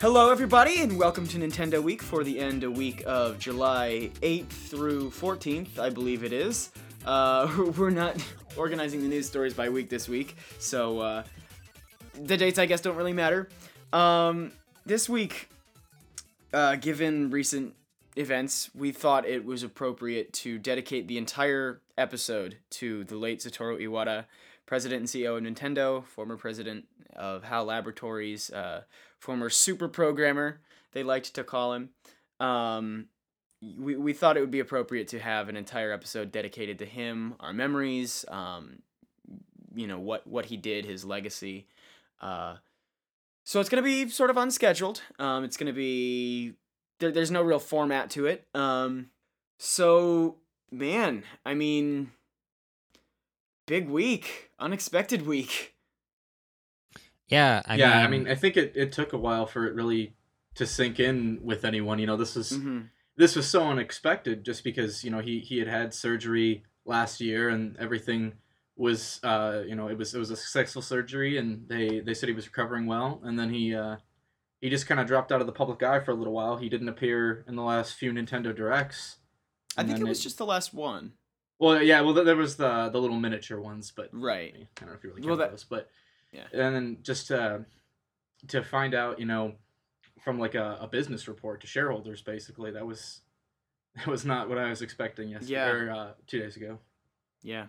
Hello, everybody, and welcome to Nintendo Week for the end of week of July 8th through 14th, I believe it is. Uh, we're not organizing the news stories by week this week, so uh, the dates, I guess, don't really matter. Um, this week, uh, given recent events, we thought it was appropriate to dedicate the entire episode to the late Satoru Iwata, president and CEO of Nintendo, former president of HAL Laboratories, uh, former super programmer, they liked to call him. Um, we, we thought it would be appropriate to have an entire episode dedicated to him, our memories, um, you know, what, what he did, his legacy. Uh, so it's going to be sort of unscheduled. Um, it's going to be, there, there's no real format to it. Um, so, man, I mean, big week, unexpected week. Yeah, I yeah, mean, I mean, I think it, it took a while for it really to sink in with anyone. You know, this was hmm this was so unexpected, just because you know he he had had surgery last year and everything was uh you know it was it was a successful surgery and they they said he was recovering well and then he uh he just kind of dropped out of the public eye for a little while. He didn't appear in the last few Nintendo Directs. I think it then was just the last one. well, yeah, well, there was the the little miniature ones, but Right. I don't know if you really Well, count that- those, but Yeah. and then just to to find out, you know, from like a, a business report to shareholders, basically, that was that was not what I was expecting yesterday Yeah. or uh, two days ago. Yeah.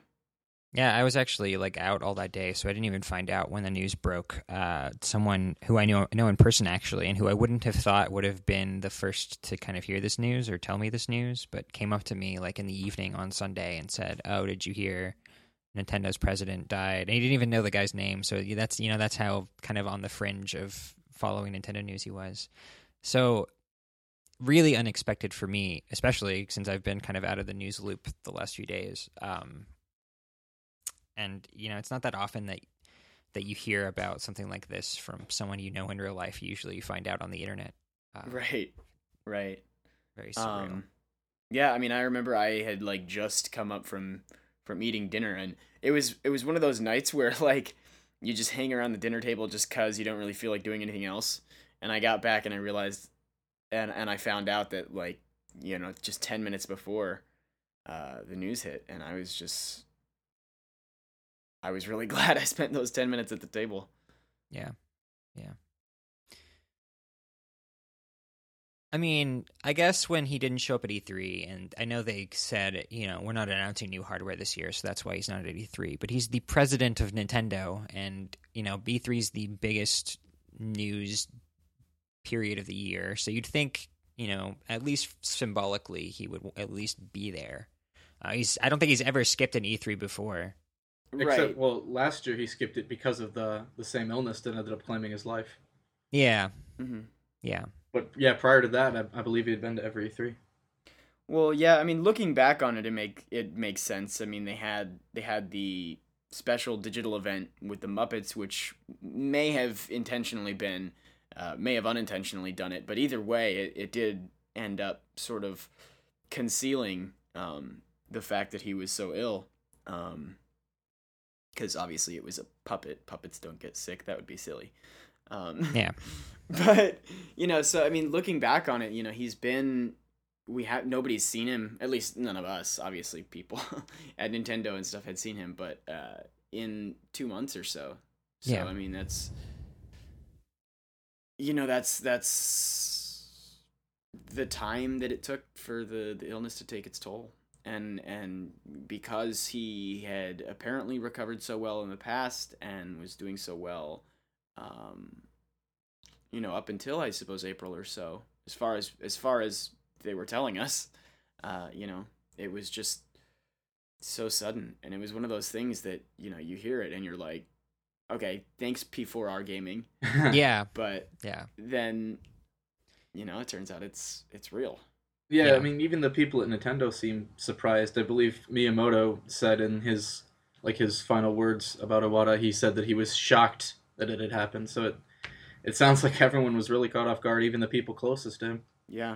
yeah, I was actually like out all that day, so I didn't even find out when the news broke. Uh, someone who I know know in person actually, and who I wouldn't have thought would have been the first to kind of hear this news or tell me this news, but came up to me like in the evening on Sunday and said, "Oh, did you hear?" Nintendo's president died. And he didn't even know the guy's name, so that's you know that's how kind of on the fringe of following Nintendo news he was. So really unexpected for me, especially since I've been kind of out of the news loop the last few days. Um, and you know, it's not that often that that you hear about something like this from someone you know in real life. Usually, you find out on the internet. Uh, Right. Right. Very surreal. Um, yeah, I mean, I remember I had like just come up from from eating dinner, and it was it was one of those nights where like you just hang around the dinner table just cause you don't really feel like doing anything else. And I got back and I realized, and and I found out that like you know just ten minutes before uh, the news hit, and I was just I was really glad I spent those ten minutes at the table. Yeah. Yeah. I mean, I guess when he didn't show up at E3, and I know they said, you know, we're not announcing new hardware this year, so that's why he's not at E3. But he's the president of Nintendo, and, you know, E3 is the biggest news period of the year. So you'd think, you know, at least symbolically, he would at least be there. Uh, he's, I don't think he's ever skipped an E3 before. Except, right. well, last year he skipped it because of the the same illness that ended up claiming his life. Yeah. hmm Yeah. But yeah, prior to that, I, I believe he had been to every E3. Well, yeah, I mean, looking back on it, it make it makes sense. I mean, they had they had the special digital event with the Muppets, which may have intentionally been, uh, may have unintentionally done it, but either way, it, it did end up sort of concealing um, the fact that he was so ill. Because obviously it was a puppet. Puppets don't get sick. That would be silly. Um, Yeah. but you know so i mean looking back on it you know he's been we have nobody's seen him at least none of us obviously people at nintendo and stuff had seen him but uh in two months or so so Yeah. i mean that's you know that's that's the time that it took for the, the illness to take its toll and and because he had apparently recovered so well in the past and was doing so well um you know up until i suppose april or so as far as as far as they were telling us uh you know it was just so sudden and it was one of those things that you know you hear it and you're like okay thanks p4r gaming Yeah. but Yeah. then you know it turns out it's it's real Yeah, Yeah. I mean, even the people at Nintendo seem surprised. I believe Miyamoto said in his like his final words about Iwata, he said that he was shocked that it had happened. So it it sounds like everyone was really caught off guard, even the people closest to him. yeah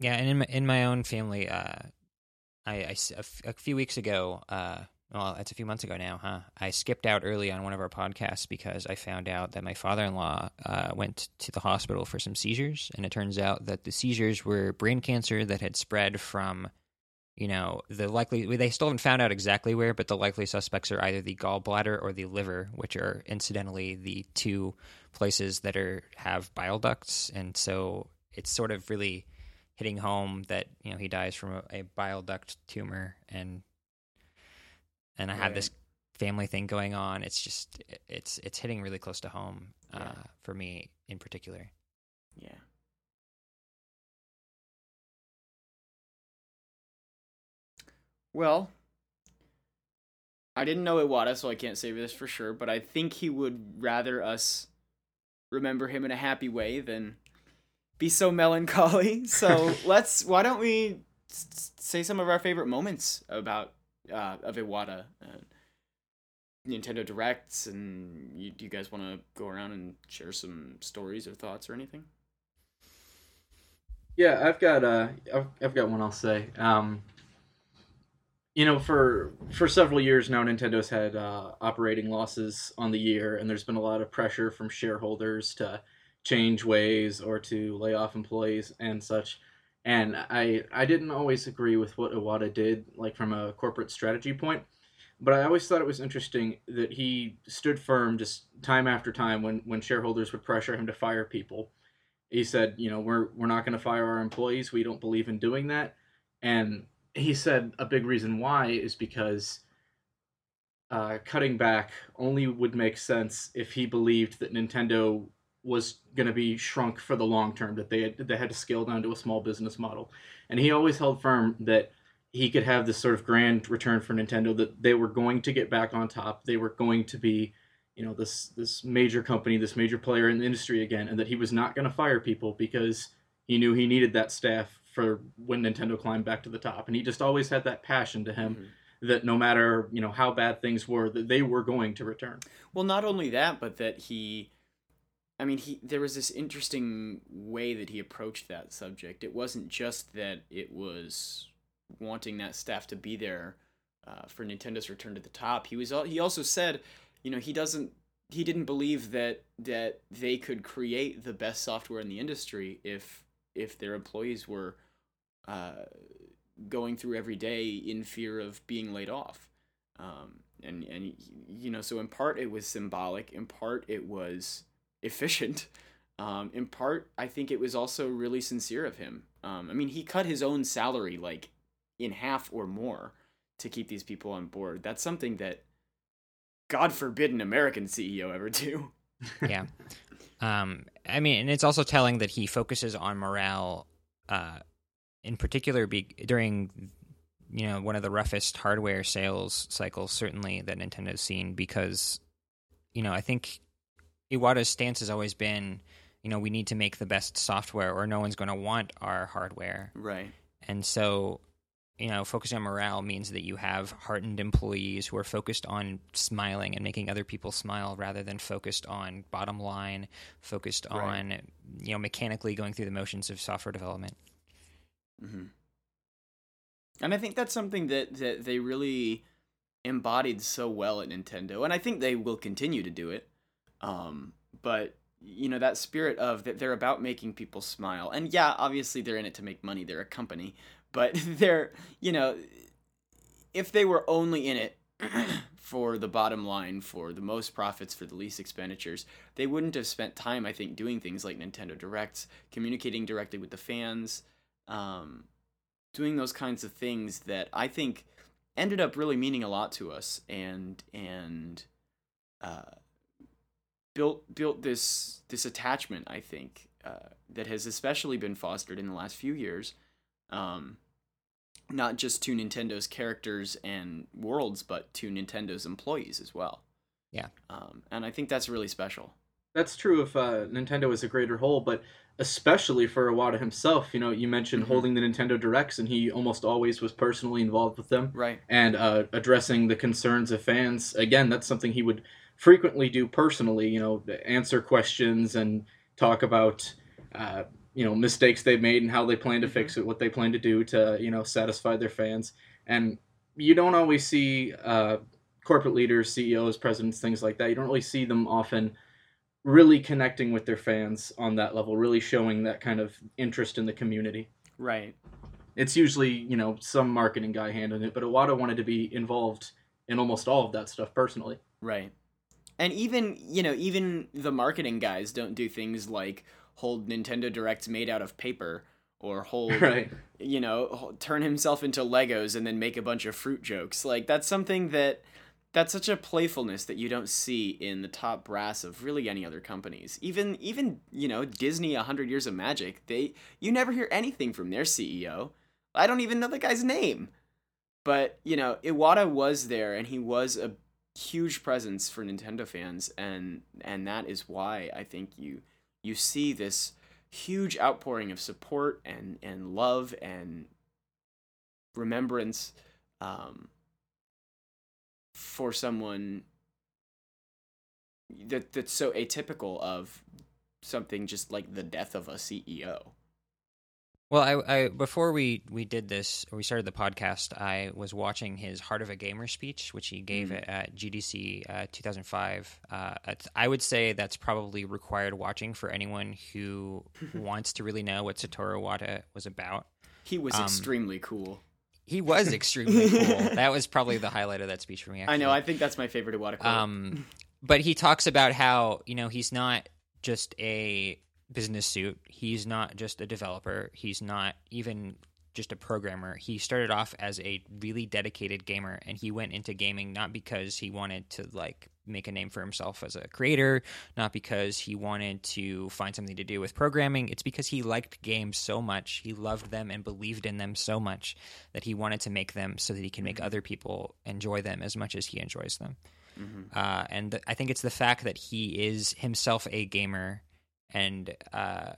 Yeah, and in my, in my own family, uh, I, I s- a f- a few weeks ago, uh, well, it's a few months ago now, huh? I skipped out early on one of our podcasts because I found out that my father in law uh, went to the hospital for some seizures. And it turns out that the seizures were brain cancer that had spread from, you know, the likely, they still haven't found out exactly where, but the likely suspects are either the gallbladder or the liver, which are incidentally the two places that are have bile ducts. And so it's sort of really hitting home that, you know, he dies from a, a bile duct tumor and and I Right. had this family thing going on. It's just it's it's hitting really close to home uh, for me in particular. Yeah. Well, I didn't know Iwata, so I can't say this for sure, but I think he would rather us remember him in a happy way than be so melancholy. So let's. Why don't we s- say some of our favorite moments about uh, of Iwata? Uh, Nintendo Directs, and you, do you guys want to go around and share some stories or thoughts or anything? Yeah, I've got uh, I've, I've got one I'll say. Um, you know, for for several years now, Nintendo's had uh, operating losses on the year, and there's been a lot of pressure from shareholders to change ways or to lay off employees and such. And I I didn't always agree with what Iwata did, like from a corporate strategy point. But I always thought it was interesting that he stood firm just time after time when, when shareholders would pressure him to fire people he said, you know, we're we're not going to fire our employees. We don't believe in doing that. And he said a big reason why is because uh, cutting back only would make sense if he believed that Nintendo was going to be shrunk for the long term. That they had, they had to scale down to a small business model. And he always held firm that he could have this sort of grand return for Nintendo. That they were going to get back on top. They were going to be you know this this major company this major player in the industry again and that he was not going to fire people because he knew he needed that staff for when Nintendo climbed back to the top and he just always had that passion to him Mhm. that no matter you know how bad things were that they were going to return Well, not only that, but that he, I mean, he there was this interesting way that he approached that subject. It wasn't just that it was wanting that staff to be there uh, for Nintendo's return to the top. He was he also said, you know, he doesn't he didn't believe that that they could create the best software in the industry if if their employees were uh, going through every day in fear of being laid off. Um, and and you know so in part it was symbolic in part it was efficient um, in part i think it was also really sincere of him. Um, i mean he cut his own salary like in half or more to keep these people on board. That's something that god forbid an american ceo ever do. Yeah. Um, I mean, and it's also telling that he focuses on morale, uh, in particular, be, during you know one of the roughest hardware sales cycles, certainly that Nintendo's seen, because you know I think Iwata's stance has always been, you know, we need to make the best software, or no one's going to want our hardware, right and so. You know, focusing on morale means that you have heartened employees who are focused on smiling and making other people smile rather than focused on bottom line, focused Right. on, you know, mechanically going through the motions of software development. Hmm And I think that's something that that they really embodied so well at Nintendo, and I think they will continue to do it. Um, but you know that spirit of that they're about making people smile, and yeah, obviously they're in it to make money. They're a company, but they're you know if they were only in it for the bottom line, for the most profits, for the least expenditures, they wouldn't have spent time, I think, doing things like Nintendo Directs, communicating directly with the fans, um, doing those kinds of things that I think ended up really meaning a lot to us, and and uh, built built this this attachment. I think uh, that has especially been fostered in the last few years. Um, not just to Nintendo's characters and worlds, but to Nintendo's employees as well. Yeah. Um, and I think that's really special. That's true if uh, Nintendo is a greater whole, but especially for Iwata himself. You know, you mentioned Mhm. holding the Nintendo Directs, and he almost always was personally involved with them Right. and uh, addressing the concerns of fans. Again, that's something he would frequently do personally. You know, answer questions and talk about. Uh, you know mistakes they've made and how they plan to Mhm. fix it what they plan to do to you know satisfy their fans and you don't always see uh, corporate leaders, CEOs, presidents, things like that. You don't really see them often really connecting with their fans on that level, really showing that kind of interest in the community. Right. It's usually, you know, some marketing guy handling it, but Iwata wanted to be involved in almost all of that stuff personally. Right. And even, you know, even the marketing guys don't do things like hold Nintendo Directs made out of paper or hold Right. you know, turn himself into Legos and then make a bunch of fruit jokes. Like that's something that that's such a playfulness that you don't see in the top brass of really any other companies. Even even, you know, Disney 100 Years of Magic, they you never hear anything from their CEO. I don't even know the guy's name. But, you know, Iwata was there and he was a huge presence for Nintendo fans and and that is why I think you you see this huge outpouring of support and and love and remembrance um, for someone that that's so atypical of something just like the death of a CEO. Well, I, I before we we did this, or we started the podcast, I was watching his Heart of a Gamer speech, which he gave Mhm. at GDC uh, 2005. Uh, I would say that's probably required watching for anyone who wants to really know what Satoru Iwata was about. He was Um, extremely cool. He was extremely cool. That was probably the highlight of that speech for me. I know. I think that's my favorite Iwata quote. Um, but he talks about how you know he's not just a business suit. He's not just a developer. He's not even just a programmer. He started off as a really dedicated gamer, and he went into gaming not because he wanted to like make a name for himself as a creator, not because he wanted to find something to do with programming. It's because he liked games so much, he loved them and believed in them so much that he wanted to make them so that he can make other people enjoy them as much as he enjoys them. Mhm. Uh, and th- I think it's the fact that he is himself a gamer, and uh,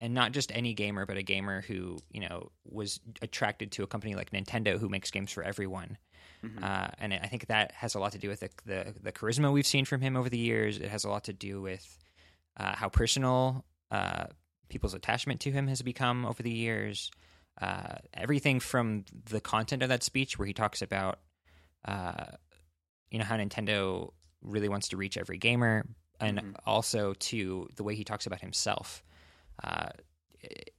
and not just any gamer, but a gamer who you know was attracted to a company like Nintendo, who makes games for everyone. Mhm. Uh, and I think that has a lot to do with the, the the charisma we've seen from him over the years. It has a lot to do with uh, how personal uh, people's attachment to him has become over the years. Uh, everything from the content of that speech, where he talks about, uh, you know, how Nintendo really wants to reach every gamer, and Mhm. also to the way he talks about himself. Uh,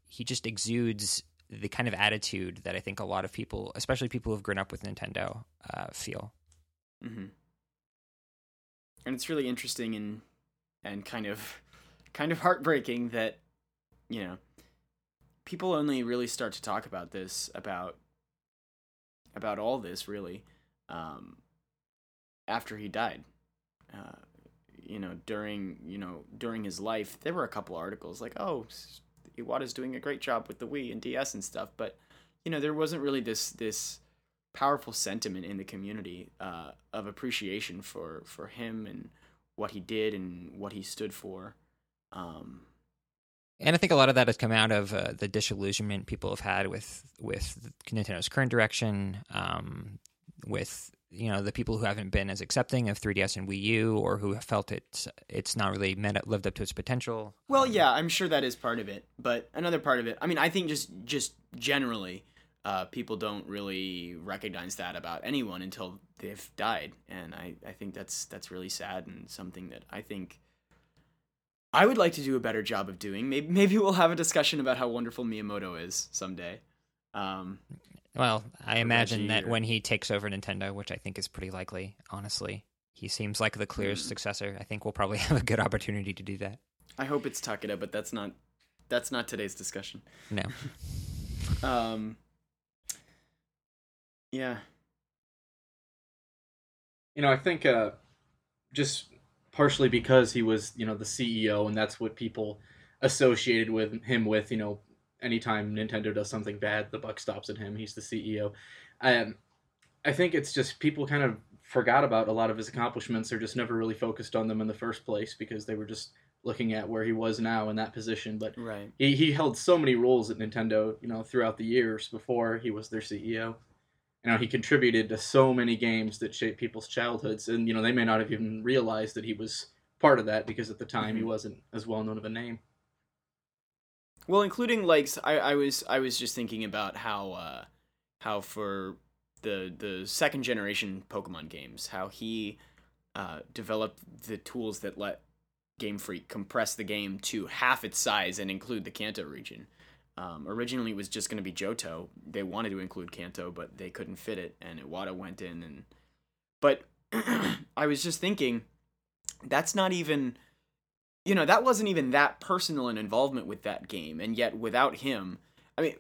he just exudes the kind of attitude that I think a lot of people, especially people who've grown up with Nintendo, uh, feel. hmm And it's really interesting and and kind of kind of heartbreaking that you know people only really start to talk about this about about all this really um, after he died. Uh, you know, during you know during his life, there were a couple articles like, "Oh, Iwata's doing a great job with the Wii and DS and stuff," but you know, there wasn't really this this powerful sentiment in the community uh, of appreciation for for him and what he did and what he stood for. Um, And I think a lot of that has come out of uh, the disillusionment people have had with with Nintendo's current direction, um, with you know the people who haven't been as accepting of 3DS and Wii U, or who have felt it's it's not really met, lived up to its potential. well, Um, yeah, I'm sure that is part of it, but another part of it, I mean, I think just just generally, uh, people don't really recognize that about anyone until they've died, and I I think that's that's really sad and something that I think. I would like to do a better job of doing. Maybe maybe we'll have a discussion about how wonderful Miyamoto is someday. Um, Well, I imagine Reggie that or- when he takes over Nintendo, which I think is pretty likely, honestly, he seems like the clearest Hmm. successor. I think we'll probably have a good opportunity to do that. I hope it's Takeda, but that's not that's not today's discussion. No. Um Yeah. You know, I think uh, just partially because he was, you know, the CEO, and that's what people associated with him with. You know, anytime Nintendo does something bad, the buck stops at him. He's the CEO. Um, I think it's just people kind of forgot about a lot of his accomplishments, or just never really focused on them in the first place because they were just looking at where he was now in that position. But Right. he, he held so many roles at Nintendo, you know, throughout the years before he was their CEO. You know, he contributed to so many games that shaped people's childhoods, and you know they may not have even realized that he was part of that because at the time he Mhm. wasn't as well known of a name. Well, including like I, I was I was just thinking about how uh how for the the the second generation Pokemon games, how he uh, developed the tools that let Game Freak compress the game to half its size and include the Kanto region. Um, originally, it was just going to be Johto. They wanted to include Kanto, but they couldn't fit it, and Iwata went in. And but I was just thinking, that's not even, you know, that wasn't even that personal an involvement with that game, and yet without him, I mean,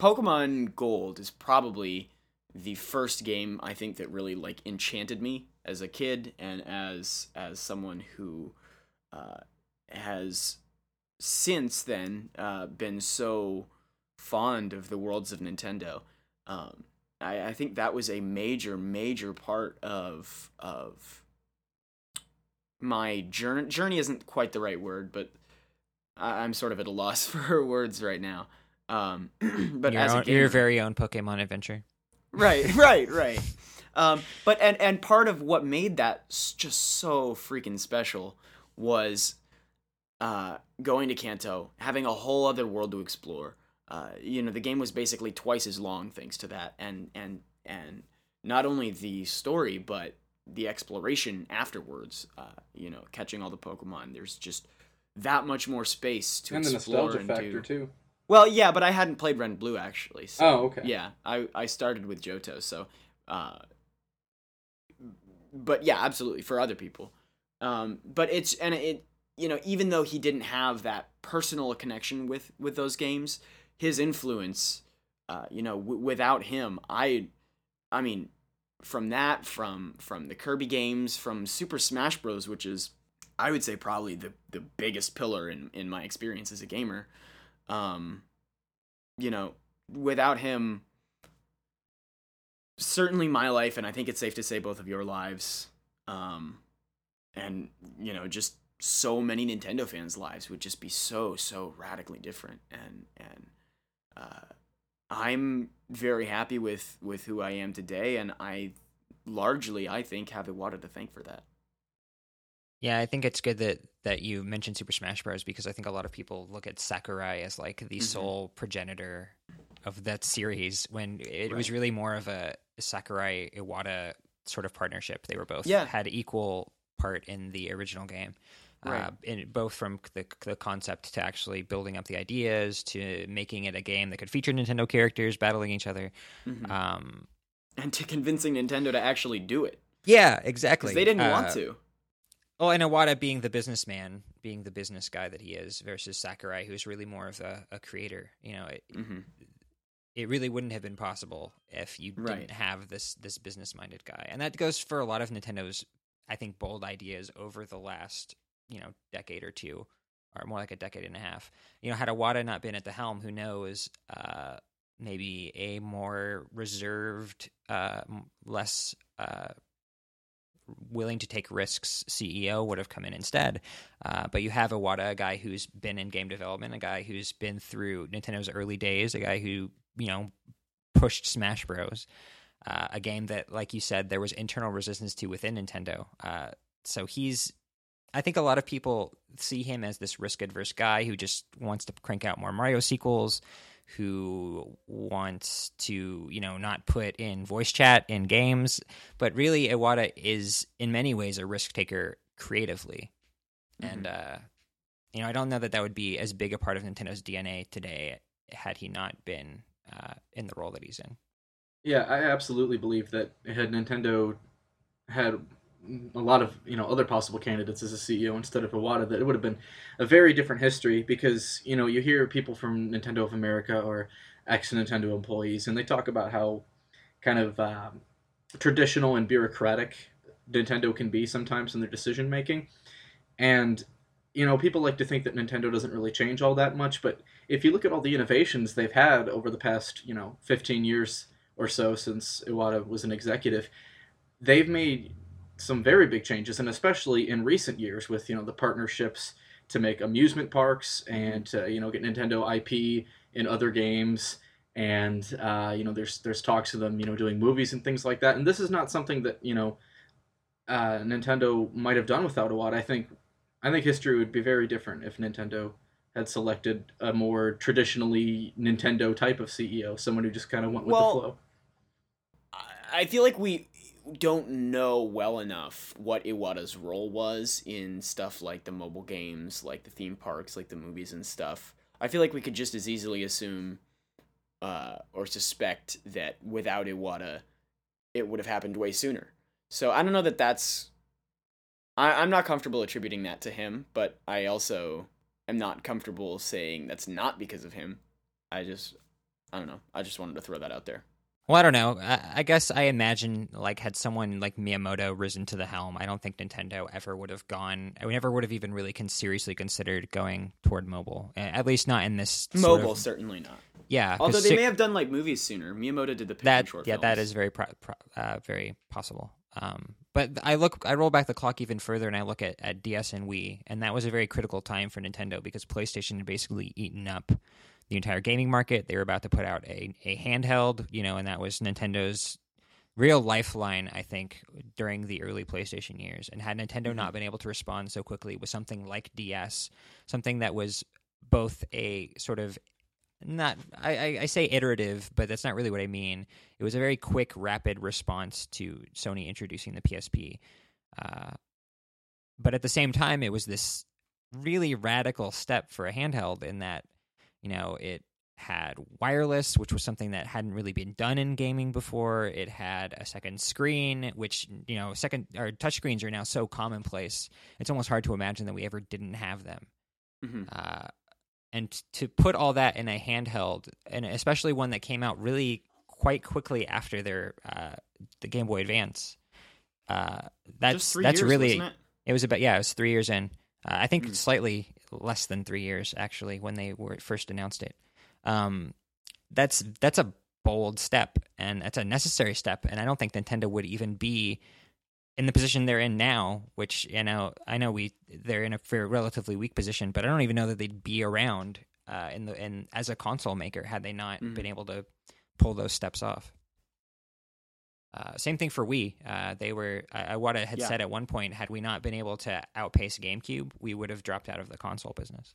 Pokemon Gold is probably the first game I think that really like enchanted me as a kid and as as someone who uh, has since then uh, been so fond of the worlds of Nintendo. Um, I, I think that was a major, major part of of my journey. Journey isn't quite the right word, but I, I'm sort of at a loss for words right now. Um, but your, as own, gamer, your very own Pokemon adventure. right right right um but and and part of what made that just so freaking special was uh going to kanto having a whole other world to explore uh you know the game was basically twice as long thanks to that and and and not only the story but the exploration afterwards uh you know catching all the pokemon there's just that much more space to and the explore nostalgia and factor too. well yeah but i hadn't played red and blue actually so Oh, okay. yeah, I I started with Johto, so uh but yeah, absolutely for other people. Um but it's and it you know, even though he didn't have that personal connection with with those games, his influence uh you know, w- without him, I I mean from that from from the Kirby games, from Super Smash Bros, which is I would say probably the the biggest pillar in in my experience as a gamer. Um you know, without him certainly my life and i think it's safe to say both of your lives um and you know just so many nintendo fans lives would just be so so radically different and and uh i'm very happy with with who i am today and i largely i think have Iwata to thank for that Yeah, I think it's good that that you mentioned Super Smash Bros. because I think a lot of people look at Sakurai as like the Mhm. sole progenitor of that series when it was really more of a Sakurai Iwata sort of partnership. They were both Yeah. had equal part in the original game. Right. Uh, in both from the the concept to actually building up the ideas to making it a game that could feature Nintendo characters battling each other. Mhm. Um, and to convincing nintendo to actually do it yeah, exactly. they didn't Uh, want to Oh, and Iwata being the businessman, being the business guy that he is, versus Sakurai, who's really more of a, a creator. You know, it, hmm it really wouldn't have been possible if you Right. didn't have this this business minded guy, and that goes for a lot of Nintendo's, I think, bold ideas over the last you know decade or two, or more like a decade and a half. You know, had Iwata not been at the helm, who knows? Uh, maybe a more reserved, uh, less. Uh, willing to take risks CEO would have come in instead. Uh, but you have Iwata, a guy who's been in game development, a guy who's been through Nintendo's early days, a guy who you know pushed Smash Bros. Uh, a game that, like you said, there was internal resistance to within Nintendo. Uh, so he's, I think a lot of people see him as this risk adverse guy who just wants to crank out more Mario sequels, who wants to, you know, not put in voice chat in games. But really, Iwata is in many ways a risk taker creatively. And, uh, you know, I don't know that that would be as big a part of Nintendo's DNA today had he not been uh, in the role that he's in. Yeah, I absolutely believe that had Nintendo had a lot of you know other possible candidates as a CEO instead of Iwata, that it would have been a very different history. Because you know you hear people from Nintendo of America or ex Nintendo employees, and they talk about how kind of um, traditional and bureaucratic Nintendo can be sometimes in their decision making, and you know people like to think that Nintendo doesn't really change all that much, but if you look at all the innovations they've had over the past you know 15 years or so since Iwata was an executive, they've made some very big changes, and especially in recent years with you know the partnerships to make amusement parks and to, you know get Nintendo IP in other games, and uh, you know there's there's talks of them you know doing movies and things like that. And this is not something that you know uh, Nintendo might have done without Iwata. I think I think history would be very different if Nintendo had selected a more traditionally Nintendo type of CEO, someone who just kind of went with Well, the flow. I feel like we don't know well enough what Iwata's role was in stuff like the mobile games, like the theme parks, like the movies and stuff. I feel like we could just as easily assume uh, or suspect that without Iwata, it would have happened way sooner. So I don't know that that's. I, I'm not comfortable attributing that to him, but I also am not comfortable saying that's not because of him. I just, I don't know. I just wanted to throw that out there. Well, I don't know. I, I guess I imagine like had someone like Miyamoto risen to the helm, I don't think Nintendo ever would have gone. I never would have even really con- seriously considered going toward mobile. At least not in this Mobile, of- certainly not. Yeah. Although they si- may have done like movies sooner. Miyamoto did the that short yeah films. that is very pro- pro- uh, very possible um but i look i roll back the clock even further and i look at, at ds and wii and that was a very critical time for nintendo because playstation had basically eaten up the entire gaming market they were about to put out a, a handheld you know and that was nintendo's real lifeline i think during the early playstation years and had nintendo not been able to respond so quickly with something like ds something that was both a sort of not I, I, I say iterative, but that's not really what I mean. It was a very quick, rapid response to Sony introducing the PSP. Uh, but at the same time, it was this really radical step for a handheld in that, you know, it had wireless, which was something that hadn't really been done in gaming before. It had a second screen, which you know, second or touchscreens are now so commonplace. It's almost hard to imagine that we ever didn't have them. Mhm. Uh, and t- to put all that in a handheld, and especially one that came out really quite quickly after their uh, the Game Boy Advance, uh, that's that's years, really wasn't it was about yeah, it was three years in. Uh, I think Mm. slightly less than three years actually when they were first announced it. Um, that's that's a bold step and that's a necessary step, and I don't think Nintendo would even be in the position they're in now. Which you know, I know we they're in a relatively weak position, but I don't even know that they'd be around uh, in the in as a console maker had they not Mhm. been able to pull those steps off. Uh, same thing for Wii. Uh, they were uh, Iwata had Yeah. said at one point, had we not been able to outpace GameCube, we would have dropped out of the console business.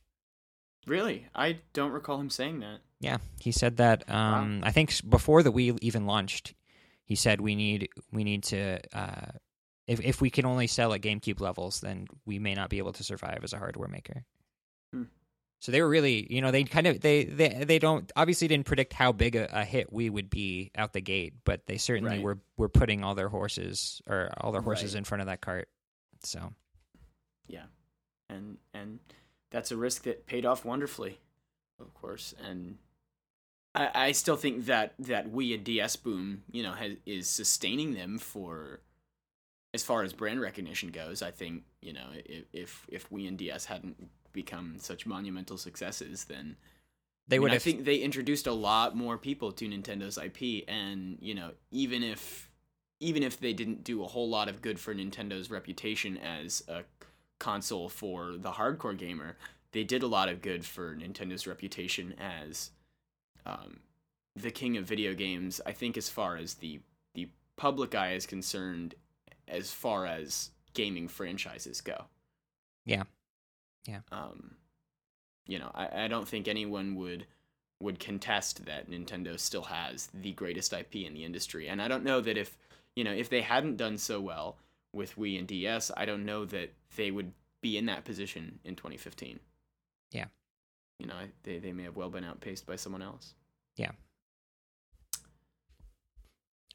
Really? I don't recall him saying that. Yeah, he said that. Um, I think before the Wii even launched, he said we need we need to. Uh, if if we can only sell at GameCube levels, then we may not be able to survive as a hardware maker. Hmm. So they were really, you know, they kind of they they they don't obviously didn't predict how big a, a hit Wii would be out the gate, but they certainly Right. were were putting all their horses or all their horses Right. in front of that cart. So Yeah, and and that's a risk that paid off wonderfully, of course. And I I still think that that Wii and DS boom, you know, has, is sustaining them for as far as brand recognition goes. I think you know if if if Wii and DS hadn't become such monumental successes, then they I mean, would I have. think they introduced a lot more people to Nintendo's IP, and you know, even if even if they didn't do a whole lot of good for Nintendo's reputation as a console for the hardcore gamer, they did a lot of good for Nintendo's reputation as um, the king of video games. I think, as far as the the public eye is concerned, as far as gaming franchises go. Yeah. Yeah. Um, you know, I, I don't think anyone would would contest that Nintendo still has the greatest IP in the industry. And I don't know that if you know if they hadn't done so well with Wii and DS, I don't know that they would be in that position in 2015. Yeah. You know, they they may have well been outpaced by someone else. Yeah.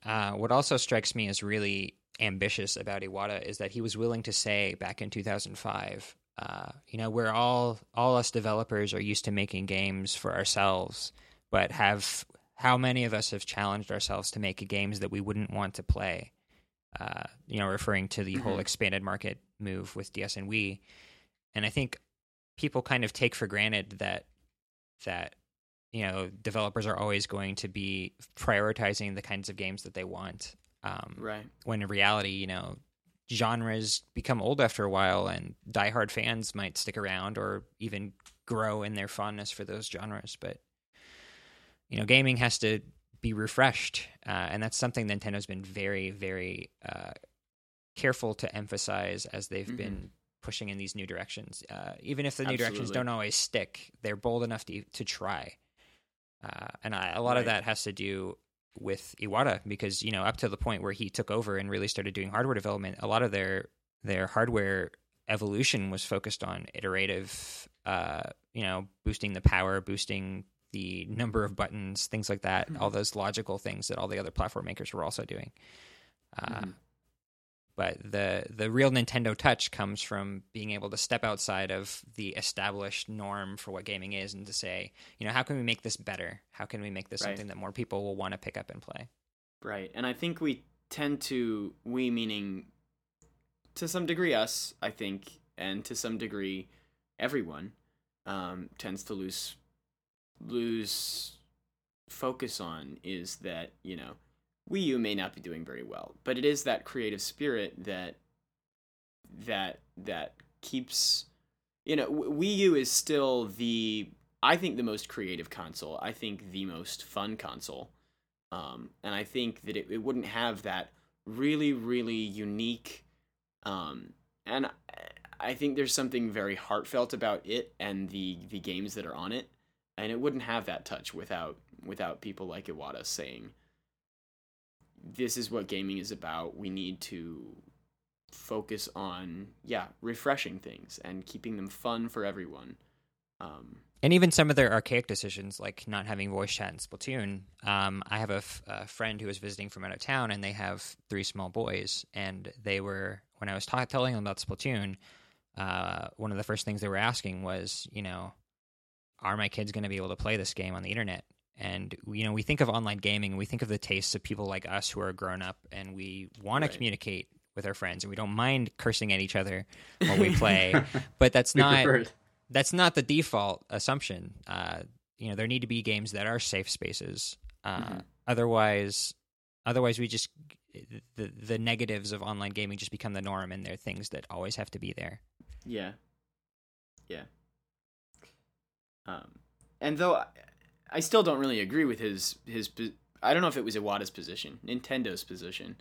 Uh, what also strikes me as really ambitious about Iwata is that he was willing to say back in 2005, uh, you know, we're all all us developers are used to making games for ourselves, but have how many of us have challenged ourselves to make games that we wouldn't want to play? Uh, you know, referring to the whole Mhm. expanded market move with DS and Wii, and I think people kind of take for granted that that you know developers are always going to be prioritizing the kinds of games that they want um, Right. when in reality you know genres become old after a while and diehard fans might stick around or even grow in their fondness for those genres. But you know gaming has to be refreshed uh, and that's something nintendo's been very very uh, careful to emphasize as they've Mhm. been pushing in these new directions. Uh, even if the new directions don't always stick they're bold enough to, to try. Uh, and I, a lot of that has to do with Iwata because you know up to the point where he took over and really started doing hardware development, a lot of their their hardware evolution was focused on iterative, uh, you know, boosting the power, boosting the number of buttons, things like that. Mhm. All those logical things that all the other platform makers were also doing. Uh, Mhm. But the the real Nintendo touch comes from being able to step outside of the established norm for what gaming is, and to say, you know, how can we make this better? How can we make this Right. something that more people will want to pick up and play? Right. And I think we tend to, we meaning to some degree us, I think, and to some degree everyone, um, tends to lose lose focus on is that, you know, Wii U may not be doing very well, but it is that creative spirit that that that keeps you know, Wii U is still the I think the most creative console. I think the most fun console. Um, and I think that it, it wouldn't have that really, really unique. Um, and I think there's something very heartfelt about it and the the games that are on it, and it wouldn't have that touch without without people like Iwata saying, "This is what gaming is about. We need to focus on yeah refreshing things and keeping them fun for everyone." Um, And even some of their archaic decisions, like not having voice chat in Splatoon. Um, I have a, f- a friend who was visiting from out of town, and they have three small boys. And they were, when I was ta- telling them about Splatoon, uh, one of the first things they were asking was, you know, are my kids going to be able to play this game on the internet? And you know, we think of online gaming, and we think of the tastes of people like us who are grown up, and we want Right. to communicate with our friends, and we don't mind cursing at each other while we play. but that's We not prefer it. that's not the default assumption. Uh, you know, there need to be games that are safe spaces. Uh, Mhm. Otherwise, otherwise we just the the negatives of online gaming just become the norm, and they're things that always have to be there. Yeah. Yeah. Um, and though I, still don't really agree with his his I don't know if it was Iwata's position, Nintendo's position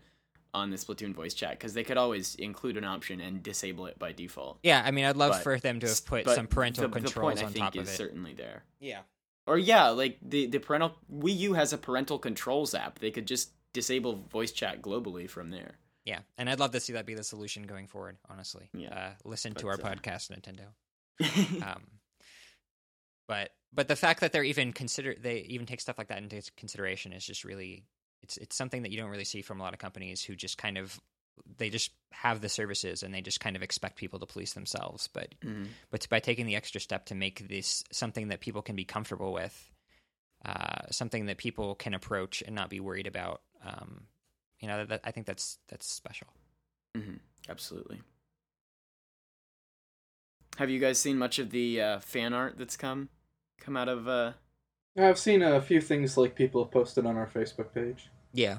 on the Splatoon voice chat because they could always include an option and disable it by default. Yeah, I mean, I'd love But- for them to have put some parental the, the controls point, I on think, top of is it. certainly there. Yeah, Or yeah, like the the parental Wii U has a parental controls app. They could just disable voice chat globally from there. yeah, and I'd love to see that be the solution going forward. Honestly, Yeah. uh, listen to our uh, podcast, Nintendo. um, but but the fact that they're even consider they even take stuff like that into consideration is just really it's it's something that you don't really see from a lot of companies who just kind of they just have the services and they just kind of expect people to police themselves but Mhm. but by taking the extra step to make this something that people can be comfortable with uh, something that people can approach and not be worried about um, you know that, I think that's that's special Mhm. Absolutely. Have you guys seen much of the uh, fan art that's come come out of? Uh... I've seen a few things like people have posted on our Facebook page. yeah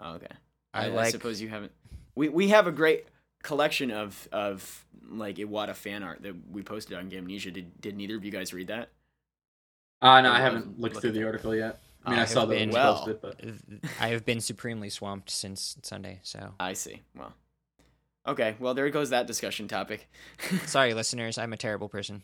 Oh, okay. I I, I suppose you haven't. We we have a great collection of of like Iwata fan art that we posted on Gamnesia. Did did neither of you guys read that? Uh, no, I I haven't looked through the article yet. I mean, I I, saw have the been- Well, posted, but I have been supremely swamped since Sunday, so I see. Well, okay. Well, there goes that discussion topic. sorry, listeners. I'm a terrible person.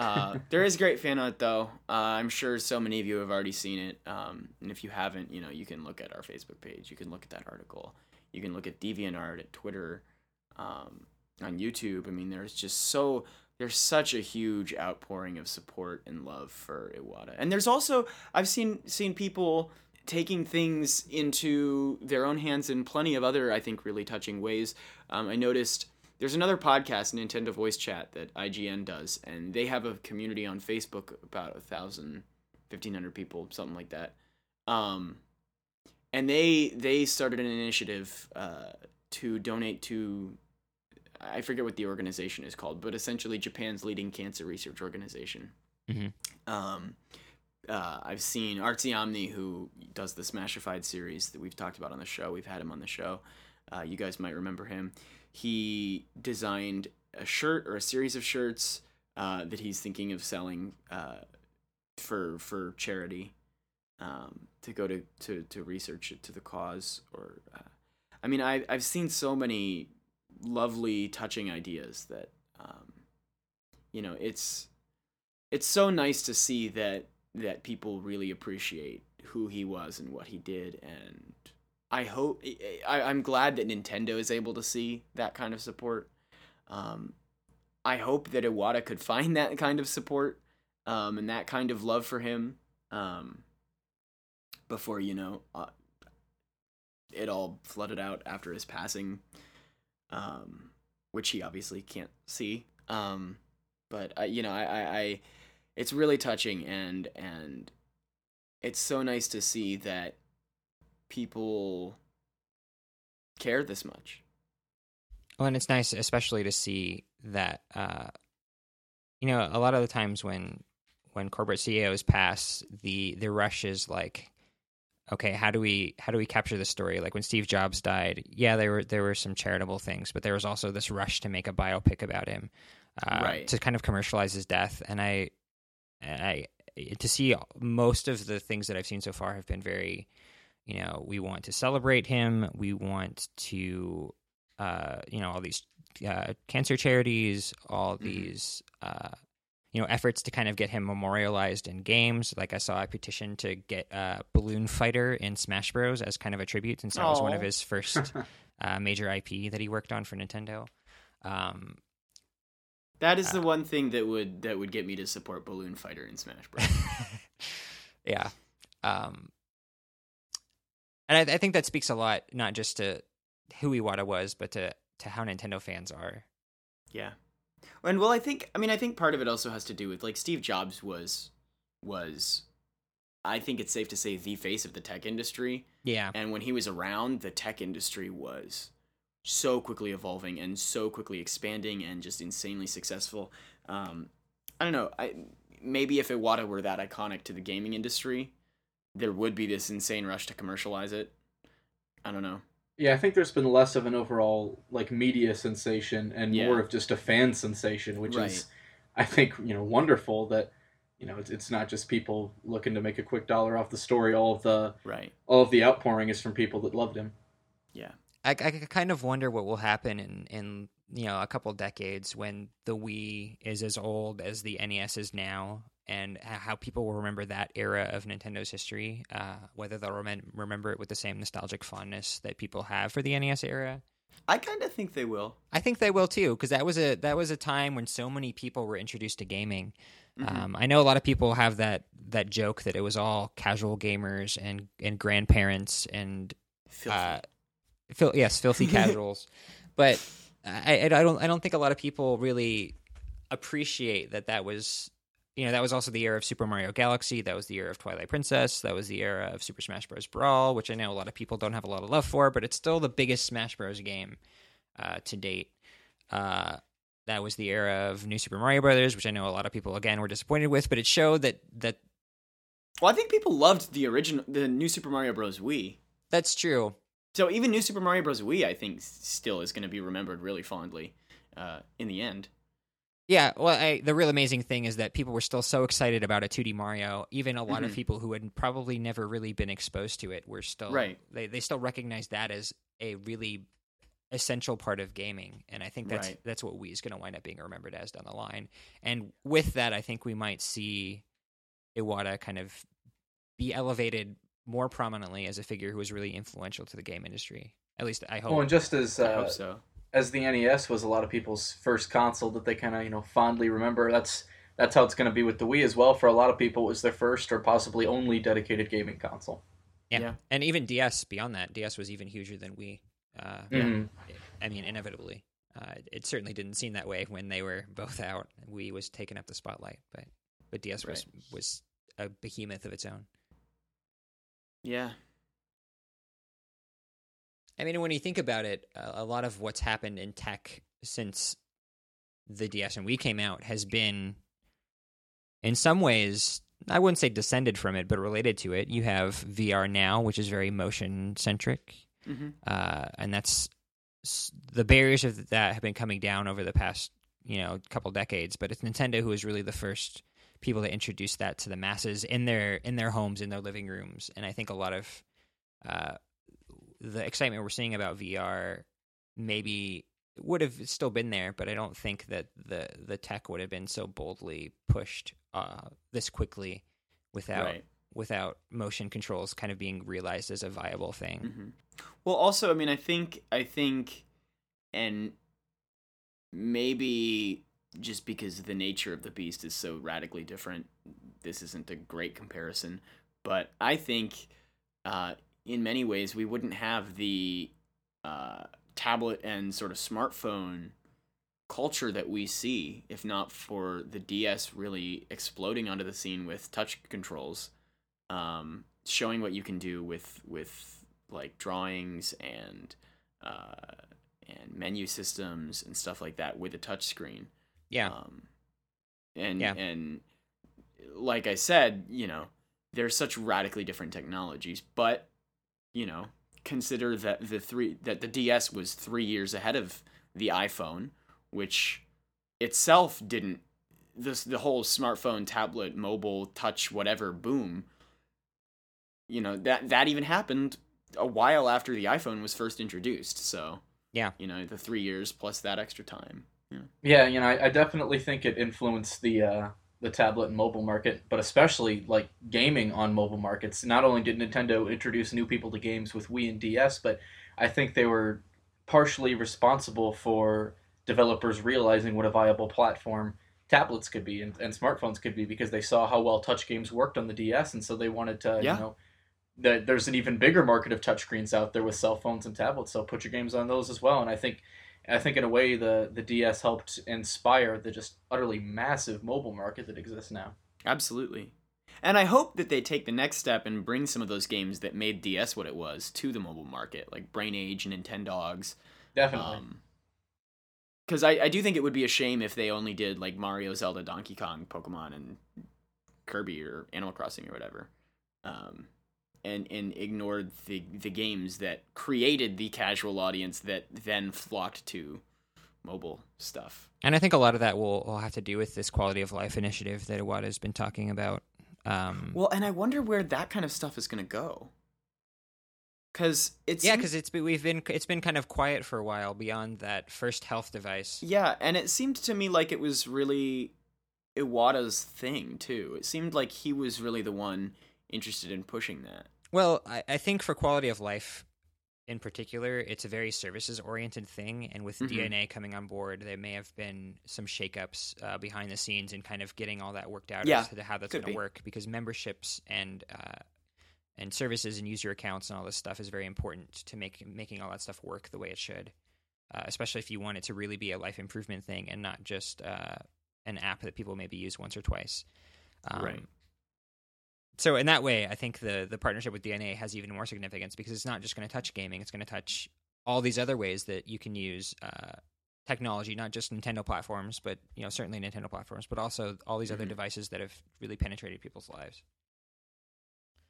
Uh, there is great fan art though. Uh, I'm sure so many of you have already seen it. Um, and if you haven't, you know, you can look at our Facebook page. You can look at that article. You can look at DeviantArt at Twitter, um, on YouTube. I mean, there's just so there's such a huge outpouring of support and love for Iwata. And there's also I've seen seen people taking things into their own hands in plenty of other I think really touching ways. Um, I noticed there's another podcast, Nintendo Voice Chat, that IGN does, and they have a community on Facebook about a thousand, fifteen hundred people, something like that. Um, and they they started an initiative uh, to donate to I forget what the organization is called, but essentially Japan's leading cancer research organization. Mhm. Um, uh, I've seen Artsy Omni, who does the Smashified series that we've talked about on the show. We've had him on the show. Uh, you guys might remember him. He designed a shirt or a series of shirts uh, that he's thinking of selling uh, for for charity um, to go to, to, to research it to the cause. Or uh, I mean, I I've seen so many lovely, touching ideas that um, you know it's it's so nice to see that that people really appreciate who he was and what he did and I hope I, I'm glad that Nintendo is able to see that kind of support. Um, I hope that Iwata could find that kind of support um, and that kind of love for him um, before you know uh, it all flooded out after his passing, um, which he obviously can't see. Um, but I, you know, I, I, I, it's really touching and and it's so nice to see that people care this much. Well, and it's nice, especially to see that, uh, you know, a lot of the times when when corporate CEOs pass, the the rush is like, okay, how do we how do we capture the story? Like when Steve Jobs died, yeah, there were there were some charitable things, but there was also this rush to make a biopic about him, uh, Right. to kind of commercialize his death. And I, I to see most of the things that I've seen so far have been very, you know, we want to celebrate him, we want to, uh, you know, all these uh, cancer charities, all Mhm. these. Uh, you know efforts to kind of get him memorialized in games. Like I saw a petition to get uh, Balloon Fighter in Smash Bros. as kind of a tribute, since that was one of his first uh, major IP that he worked on for Nintendo. Um, That is the one thing that would that would get me to support Balloon Fighter in Smash Bros. yeah, um, and I, I think that speaks a lot, not just to who Iwata was, but to to how Nintendo fans are. yeah. And well, I think I mean I think part of it also has to do with like Steve Jobs was was I think it's safe to say the face of the tech industry. Yeah, And when he was around, the tech industry was so quickly evolving and so quickly expanding and just insanely successful. Um, I don't know. I maybe if Iwata were that iconic to the gaming industry, there would be this insane rush to commercialize it. I don't know. Yeah, I think there's been less of an overall like media sensation and Yeah. more of just a fan sensation, which Right. is, I think, you know, wonderful that, you know, it's, it's not just people looking to make a quick dollar off the story. All of the Right. all of the outpouring is from people that loved him. Yeah. I, I kind of wonder what will happen in, in you know a couple decades when the Wii is as old as the NES is now, and how people will remember that era of Nintendo's history. Uh, whether they'll remem- remember it with the same nostalgic fondness that people have for the NES era. I kind of think they will. I think they will too, because that was a that was a time when so many people were introduced to gaming. Mhm. Um, I know a lot of people have that that joke that it was all casual gamers and and grandparents and Filthy. uh, fil- yes, filthy casuals. but I, I don't I don't think a lot of people really appreciate that that was you know that was also the era of Super Mario Galaxy. That was the era of Twilight Princess. That was the era of Super Smash Bros. Brawl, which I know a lot of people don't have a lot of love for, but it's still the biggest Smash Bros. game uh, to date. Uh, that was the era of New Super Mario Brothers, which I know a lot of people again were disappointed with, but it showed that that well, I think people loved the original, the new Super Mario Bros. Wii. that's true. So even New Super Mario Bros. Wii, I think, still is going to be remembered really fondly uh, in the end. Yeah, well, I, the real amazing thing is that people were still so excited about a 2D Mario. Even a lot of Mhm. people who had probably never really been exposed to it were still Right. They they still recognize that as a really essential part of gaming, and I think that's Right. that's what Wii is going to wind up being remembered as down the line. And with that, I think we might see Iwata kind of be elevated more prominently as a figure who was really influential to the game industry. At least I hope. Oh, and just as I uh, hope so. As the NES was a lot of people's first console that they kind of you know fondly remember. That's that's how it's going to be with the Wii as well. For a lot of people, it was their first or possibly only dedicated gaming console. yeah. yeah. and even DS beyond that, DS was even huger than Wii. Uh, Mhm. I mean, inevitably. Uh, it certainly didn't seem that way when they were both out. Wii was taking up the spotlight, but but DS was was a behemoth of its own. Yeah. I mean, when you think about it, a, lot of what's happened in tech since the DS and Wii came out has been, in some ways, I wouldn't say descended from it, but related to it. You have VR now, which is very motion centric. hmm uh, and that's the barriers of that have been coming down over the past you know couple decades. But it's Nintendo who is really the first people to introduce that to the masses in their in their homes, in their living rooms, and I think a lot of uh, the excitement we're seeing about VR maybe would have still been there, but I don't think that the the tech would have been so boldly pushed uh, this quickly without Right. without motion controls kind of being realized as a viable thing. Mm-hmm. Well, also, I mean, I think, I think, and maybe just because the nature of the beast is so radically different, this isn't a great comparison. But I think, uh, in many ways, we wouldn't have the uh, tablet and sort of smartphone culture that we see if not for the DS really exploding onto the scene with touch controls, um, showing what you can do with with like drawings and uh, and menu systems and stuff like that with a touch screen. Yeah. Um, and Yeah. and like I said, you know, they're such radically different technologies, but you know, consider that the three that the DS was three years ahead of the iPhone, which itself didn't this the whole smartphone, tablet, mobile, touch, whatever boom. You know that that even happened a while after the iPhone was first introduced. So Yeah. you know the three years plus that extra time. Yeah, you know, I, I definitely think it influenced the uh, the tablet and mobile market, but especially like gaming on mobile markets. Not only did Nintendo introduce new people to games with Wii and DS, but I think they were partially responsible for developers realizing what a viable platform tablets could be and, and smartphones could be because they saw how well touch games worked on the DS, and so they wanted to, Yeah. you know. That there's an even bigger market of touchscreens out there with cell phones and tablets, so put your games on those as well. And I think I think in a way the the DS helped inspire the just utterly massive mobile market that exists now. Absolutely. And I hope that they take the next step and bring some of those games that made DS what it was to the mobile market, like Brain Age and Nintendogs. Definitely. Um, because I, I do think it would be a shame if they only did like Mario, Zelda, Donkey Kong, Pokemon, and Kirby or Animal Crossing or whatever, um, and and ignored the the games that created the casual audience that then flocked to mobile stuff. And I think a lot of that will, will have to do with this quality of life initiative that Iwata's been talking about. Um, Well, and I wonder where that kind of stuff is going to go. Because it's yeah, because it's we've been it's been kind of quiet for a while beyond that first health device. Yeah, and it seemed to me like it was really Iwata's thing too. It seemed like he was really the one interested in pushing that. Well, I, I think for quality of life in particular, it's a very services oriented thing. And with Mhm. DeNA coming on board, there may have been some shakeups uh, behind the scenes and kind of getting all that worked out Yeah, as to how that's going to work because memberships and uh, and services and user accounts and all this stuff is very important to make making all that stuff work the way it should. Uh, especially if you want it to really be a life improvement thing and not just uh, an app that people maybe use once or twice. Um, Right. So in that way, I think the the partnership with DeNA has even more significance because it's not just going to touch gaming; it's going to touch all these other ways that you can use uh, technology, not just Nintendo platforms, but you know certainly Nintendo platforms, but also all these other Mhm. devices that have really penetrated people's lives.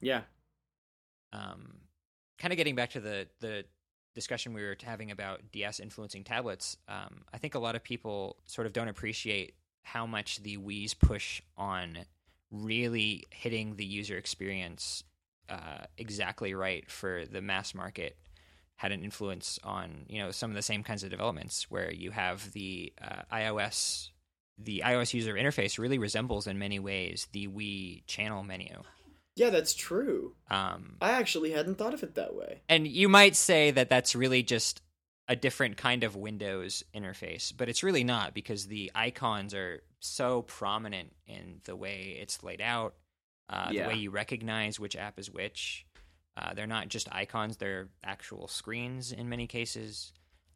Yeah. Um, kind of getting back to the the discussion we were having about DS influencing tablets, um, I think a lot of people sort of don't appreciate how much the Wii's push on really hitting the user experience uh, exactly right for the mass market had an influence on you know some of the same kinds of developments where you have the uh, iOS the iOS user interface really resembles in many ways the Wii channel menu. Yeah, that's true. Um, I actually hadn't thought of it that way. and you might say that that's really just a different kind of Windows interface, but it's really not because the icons are so prominent in the way it's laid out, uh, Yeah. the way you recognize which app is which. Uh, they're not just icons; they're actual screens in many cases.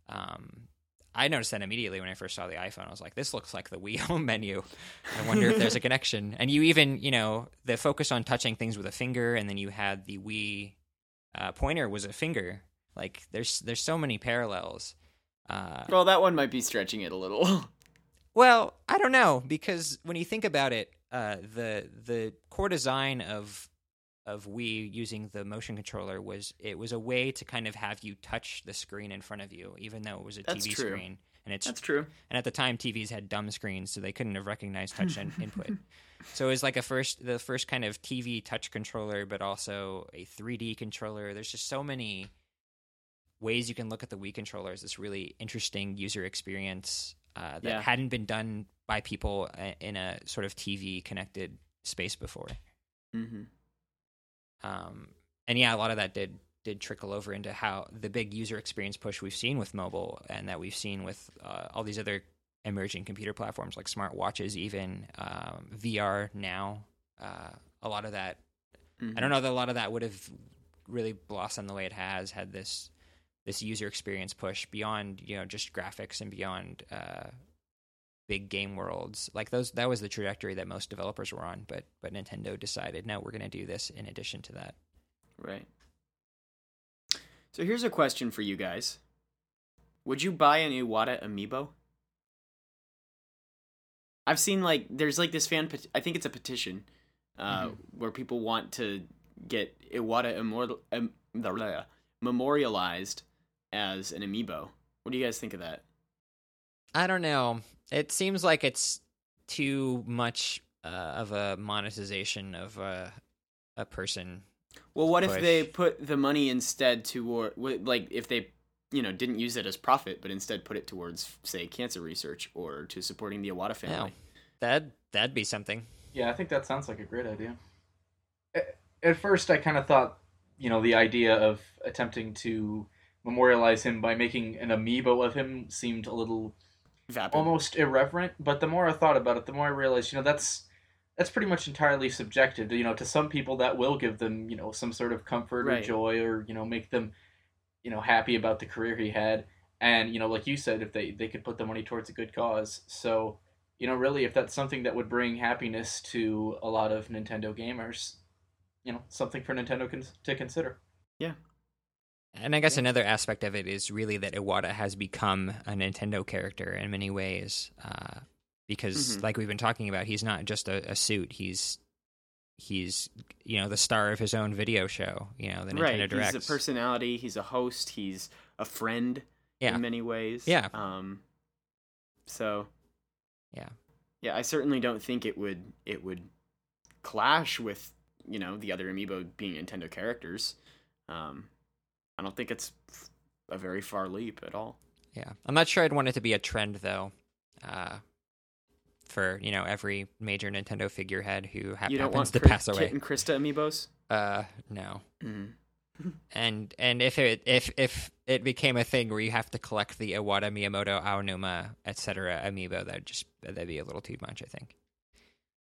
Um, I noticed that immediately when I first saw the iPhone. I was like, "This looks like the Wii Home menu." I wonder if there's a connection. And you even, you know, the focus on touching things with a finger, and then you had the Wii uh, pointer was a finger. Like there's there's so many parallels. Uh, Well, that one might be stretching it a little. well, I don't know because when you think about it, uh, the the core design of of Wii using the motion controller was it was a way to kind of have you touch the screen in front of you, even though it was a That's TV true. screen. And it's That's true. and at the time TVs had dumb screens, so they couldn't have recognized touch in- input. So it was like a first the first kind of TV touch controller, but also a 3D controller. There's just so many ways you can look at the Wii controller as this really interesting user experience uh, that Yeah. hadn't been done by people uh, in a sort of TV connected space before. hmm Um, and yeah, a lot of that did did trickle over into how the big user experience push we've seen with mobile and that we've seen with uh, all these other emerging computer platforms like smartwatches, even um, VR now. Uh, a lot of that, Mm-hmm. I don't know that a lot of that would have really blossomed the way it has had this this user experience push beyond you know just graphics and beyond uh, big game worlds. Like those, that was the trajectory that most developers were on. But but Nintendo decided, no, we're going to do this in addition to that. Right. So here's a question for you guys. Would you buy an Iwata amiibo? I've seen like there's like this fan pet- I think it's a petition uh, Mhm. where people want to get Iwata immortal um, memorialized as an amiibo. What do you guys think of that? I don't know. It seems like it's too much uh, of a monetization of a a person. Well, what if they put the money instead toward like if they you know didn't use it as profit but instead put it towards say cancer research or to supporting the Iwata family? That that'd be something. Yeah, I think that sounds like a great idea. At- At first, I kind of thought, you know, the idea of attempting to memorialize him by making an amiibo of him seemed a little Vapid. almost irreverent. But the more I thought about it, the more I realized, you know, that's that's pretty much entirely subjective. You know, to some people that will give them, you know, some sort of comfort Right. or joy, or you know, make them, you know, happy about the career he had. And you know, like you said, if they they could put the money towards a good cause, so you know, really, if that's something that would bring happiness to a lot of Nintendo gamers, you know, something for Nintendo con- to consider. And I guess another aspect of it is really that Iwata has become a Nintendo character in many ways. Uh, because, Mhm. like we've been talking about, he's not just a, a suit. He's he's you know the star of his own video show. You know the Nintendo right. Direct. He's a personality. He's a host. He's a friend Yeah. in many ways. Yeah. Um. So. Yeah. Yeah, I certainly don't think it would it would clash with you know the other amiibo being Nintendo characters. Um, I don't think it's a very far leap at all. Yeah, I'm not sure I'd want it to be a trend though. Uh, for you know every major Nintendo figurehead who ha- you don't happens want to Kri- pass away. Kit and Krysta amiibos. Uh, no. Mm. And and if it if if it became a thing where you have to collect the Iwata, Miyamoto, Aonuma, etc. amiibo, that'd just that'd be a little too much, I think.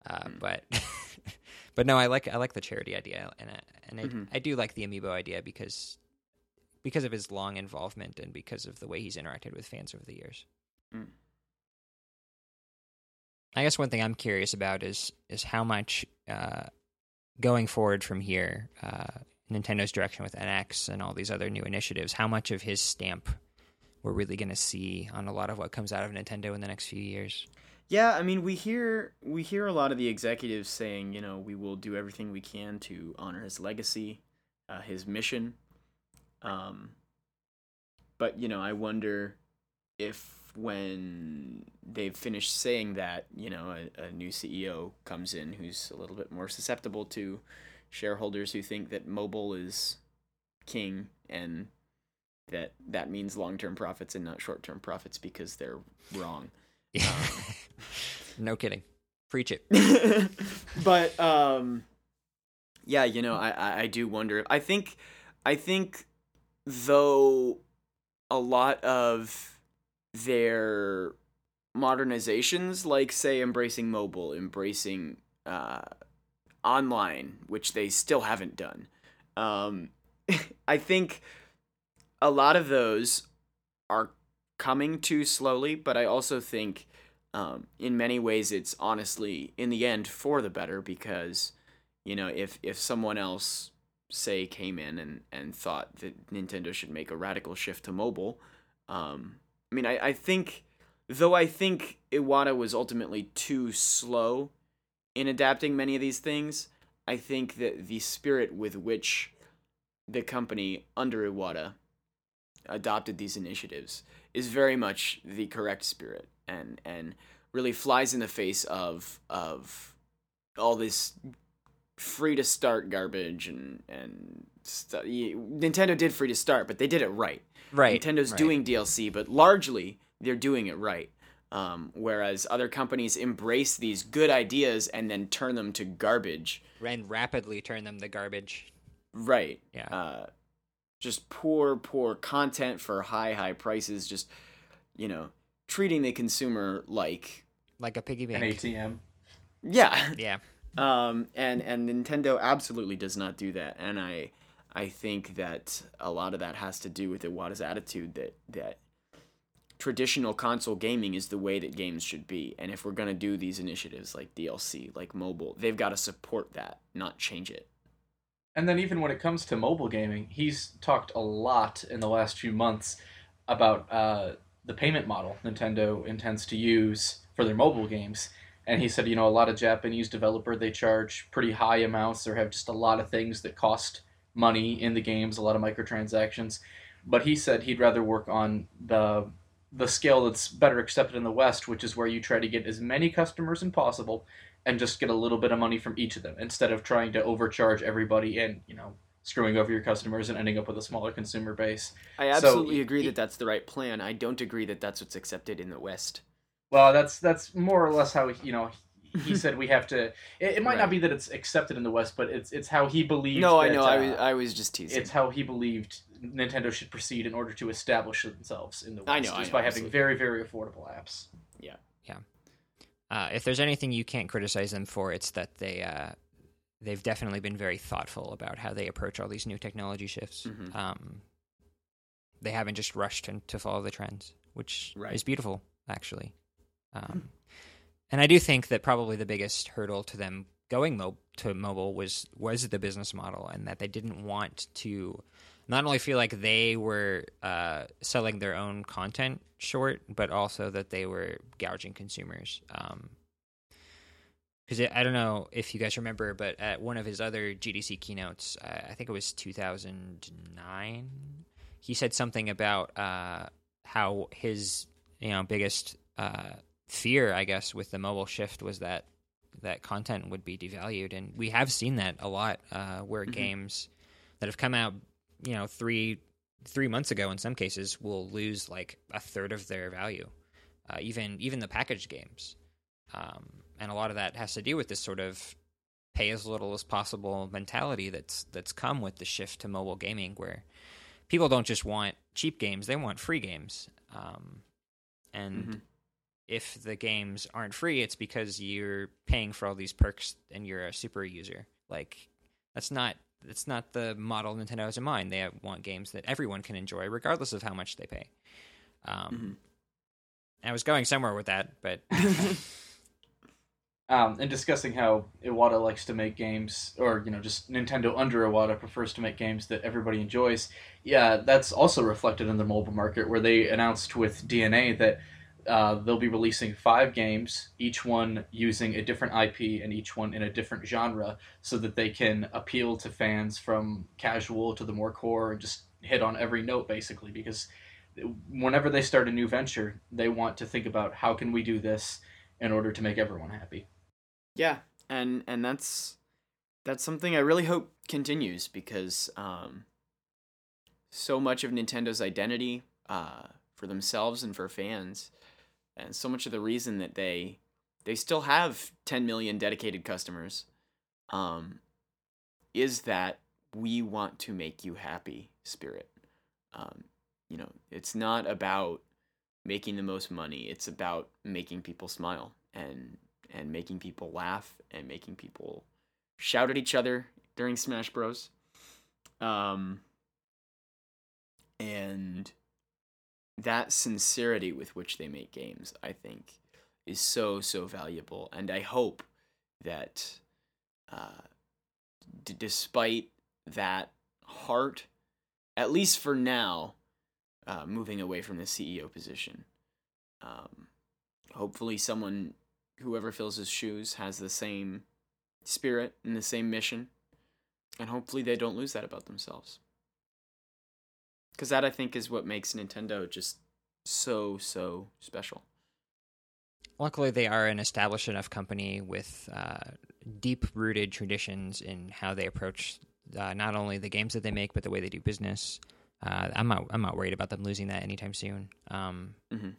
Uh, Hmm. but but no, I like I like the charity idea, and I, and I, Mhm. I do like the amiibo idea because because of his long involvement and because of the way he's interacted with fans over the years. Mm. I guess one thing I'm curious about is is how much uh, going forward from here, uh, Nintendo's direction with NX and all these other new initiatives, how much of his stamp we're really going to see on a lot of what comes out of Nintendo in the next few years. Yeah, I mean, we hear we hear a lot of the executives saying, you know, we will do everything we can to honor his legacy, uh, his mission. Um, but you know, I wonder if when they've finished saying that, you know, a, a new CEO comes in who's a little bit more susceptible to shareholders who think that mobile is king and that that means long-term profits and not short-term profits because they're wrong. no kidding. Preach it. but um yeah you know I i do wonder i think i think though a lot of their modernizations like say embracing mobile embracing uh online which they still haven't done um i think a lot of those are coming too slowly but i also think um, in many ways it's honestly in the end for the better because you know if if someone else say came in and and thought that Nintendo should make a radical shift to mobile. Um I mean I I think though I think Iwata was ultimately too slow in adapting many of these things I think that the spirit with which the company under Iwata adopted these initiatives is very much the correct spirit and and really flies in the face of of all this free to start garbage and and stu- y- Nintendo did free to start, but they did it right. Right. Nintendo's right. doing DLC, but largely they're doing it right. Um, whereas other companies embrace these good ideas and then turn them to garbage. And rapidly turn them to garbage. Right. Yeah. Uh, just poor, poor content for high, high prices. Just, you know, treating the consumer like like a piggy bank, An bank. ATM. yeah. Yeah. Um, and and Nintendo absolutely does not do that. And I I think that a lot of that has to do with Iwata's attitude that that traditional console gaming is the way that games should be. And if we're gonna do these initiatives like DLC, like mobile, they've got to support that, not change it. And then even when it comes to mobile gaming, he's talked a lot in the last few months about uh, the payment model Nintendo intends to use for their mobile games. And he said, you know, a lot of Japanese developer they charge pretty high amounts or have just a lot of things that cost money in the games, a lot of microtransactions. But he said he'd rather work on the the scale that's better accepted in the West, which is where you try to get as many customers as possible and just get a little bit of money from each of them instead of trying to overcharge everybody and you know screwing over your customers and ending up with a smaller consumer base. I So, absolutely agree y- that that's the right plan. I don't agree that that's what's accepted in the West. Well, that's that's more or less how you know he said we have to. It, it might not be that it's accepted in the West, but it's it's how he believed. No, I that, know. I uh, was I was just teasing. it's how he believed Nintendo should proceed in order to establish themselves in the West, I know, I just know, by having absolutely. very very affordable apps. Yeah, yeah. Uh, if there's anything you can't criticize them for, it's that they uh, they've definitely been very thoughtful about how they approach all these new technology shifts. Mhm. Um, they haven't just rushed in to follow the trends, which Right. is beautiful, actually. Um, and I do think that probably the biggest hurdle to them going mo- to mobile was was the business model, and that they didn't want to not only feel like they were uh, selling their own content short, but also that they were gouging consumers. Because I don't know if you guys remember, but at one of his other GDC keynotes, uh, I think it was 2009, he said something about uh, how his you know biggest uh, fear, I guess, with the mobile shift was that that content would be devalued, and we have seen that a lot, uh, where Mhm. games that have come out, you know, three three months ago in some cases will lose like a third of their value, uh, even even the packaged games, um, and a lot of that has to do with this sort of pay as little as possible mentality that's that's come with the shift to mobile gaming, where people don't just want cheap games; they want free games, um, and Mhm. If the games aren't free, it's because you're paying for all these perks and you're a super user. Like that's not that's not the model Nintendo has in mind. They want games that everyone can enjoy, regardless of how much they pay. Um, I was going somewhere with that, but um, and discussing how Iwata likes to make games, or you know, just Nintendo under Iwata prefers to make games that everybody enjoys. Yeah, that's also reflected in the mobile market, where they announced with DeNA that uh, they'll be releasing five games, each one using a different IP and each one in a different genre, so that they can appeal to fans from casual to the more core and just hit on every note basically. Because whenever they start a new venture, they want to think about how can we do this in order to make everyone happy. Yeah, and and that's that's something I really hope continues because um, so much of Nintendo's identity uh, for themselves and for fans, and so much of the reason that they they still have 10 million dedicated customers, um, is that we want to make you happy spirit. Um, you know, it's not about making the most money. It's about making people smile and and making people laugh and making people shout at each other during Smash Bros. Um, and that sincerity with which they make games, I think, is so so valuable. And I hope that, uh, d- despite that heart, at least for now, uh, moving away from the CEO position, um, hopefully someone whoever fills his shoes has the same spirit and the same mission and hopefully they don't lose that about themselves because that i think is what makes nintendo just so so special luckily they are an established enough company with uh, deep rooted traditions in how they approach uh, not only the games that they make but the way they do business. Uh, I'm not I'm not worried about them losing that anytime soon. Um, mm-hmm.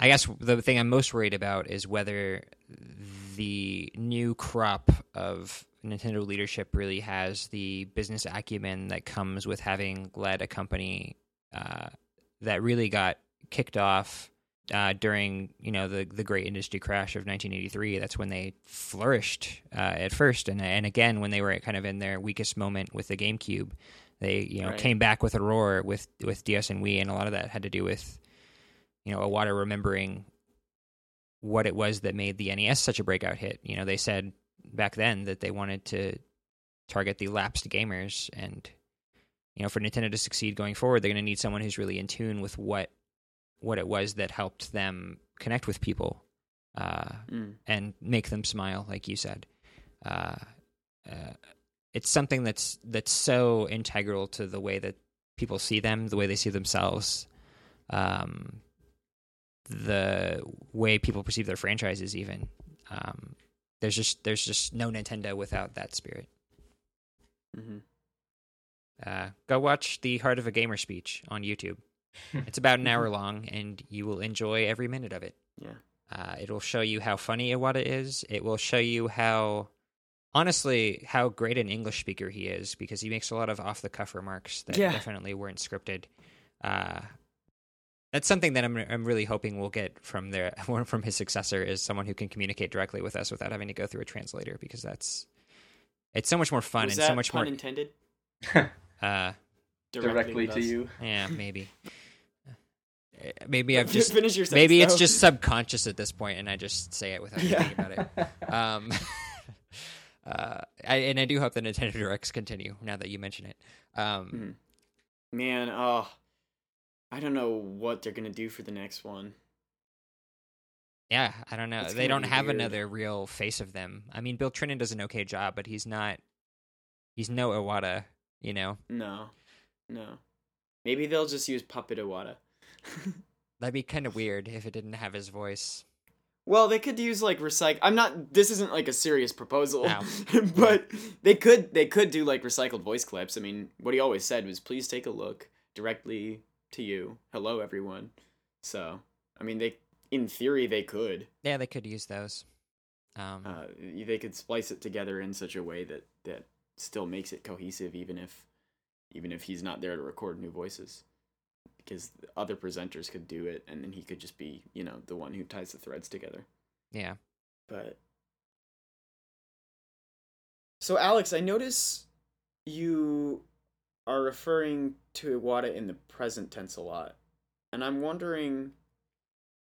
I guess the thing I'm most worried about is whether the new crop of Nintendo leadership really has the business acumen that comes with having led a company uh, that really got kicked off uh, during you know the the great industry crash of 1983. That's when they flourished uh, at first, and and again when they were kind of in their weakest moment with the GameCube, they you know Right. came back with a roar with with DS and Wii, and a lot of that had to do with you know Iwata remembering what it was that made the NES such a breakout hit. You know, they said back then that they wanted to target the lapsed gamers, and you know, for Nintendo to succeed going forward, they're going to need someone who's really in tune with what what it was that helped them connect with people uh, Mm. and make them smile, like you said. Uh, uh, it's something that's that's so integral to the way that people see them, the way they see themselves, um, the way people perceive their franchises. Even um, there's just there's just no Nintendo without that spirit. hmm Uh, go watch the Heart of a Gamer speech on YouTube. It's about an hour long, and you will enjoy every minute of it. Yeah. Uh, it'll show you how funny Iwata is. It will show you how, honestly, how great an English speaker he is because he makes a lot of off the cuff remarks that Yeah. definitely weren't scripted. Uh, that's something that I'm I'm really hoping we'll get from their from his successor is someone who can communicate directly with us without having to go through a translator because that's it's so much more fun Was and that so much pun more. intended? Uh, Directly with to you. yeah, maybe. Uh, Maybe I've just finish your. maybe sentence, it's just subconscious at this point, and I just say it without Yeah. thinking about it. Um, uh, I, and I do hope the Nintendo Directs continue now that you mention it. Um, Mhm. Man, oh, I don't know what they're gonna do for the next one. Yeah, I don't know. It's They don't have weird. another real face of them. I mean, Bill Trinen does an okay job, but he's not. He's no Iwata, you know. No, no. Maybe they'll just use Puppet Iwata. That'd be kind of weird if it didn't have his voice. well, they could use like recycle. I'm not. This isn't like a serious proposal, No. but they could. They could do like recycled voice clips. I mean, what he always said was, "Please take a look directly to you. Hello, everyone." So, I mean, they. In theory, they could. Yeah, they could use those. Um, uh, they could splice it together in such a way that that still makes it cohesive even if even if he's not there to record new voices because other presenters could do it and then he could just be you know the one who ties the threads together yeah. but so alex i notice you are referring to iwata in the present tense a lot and i'm wondering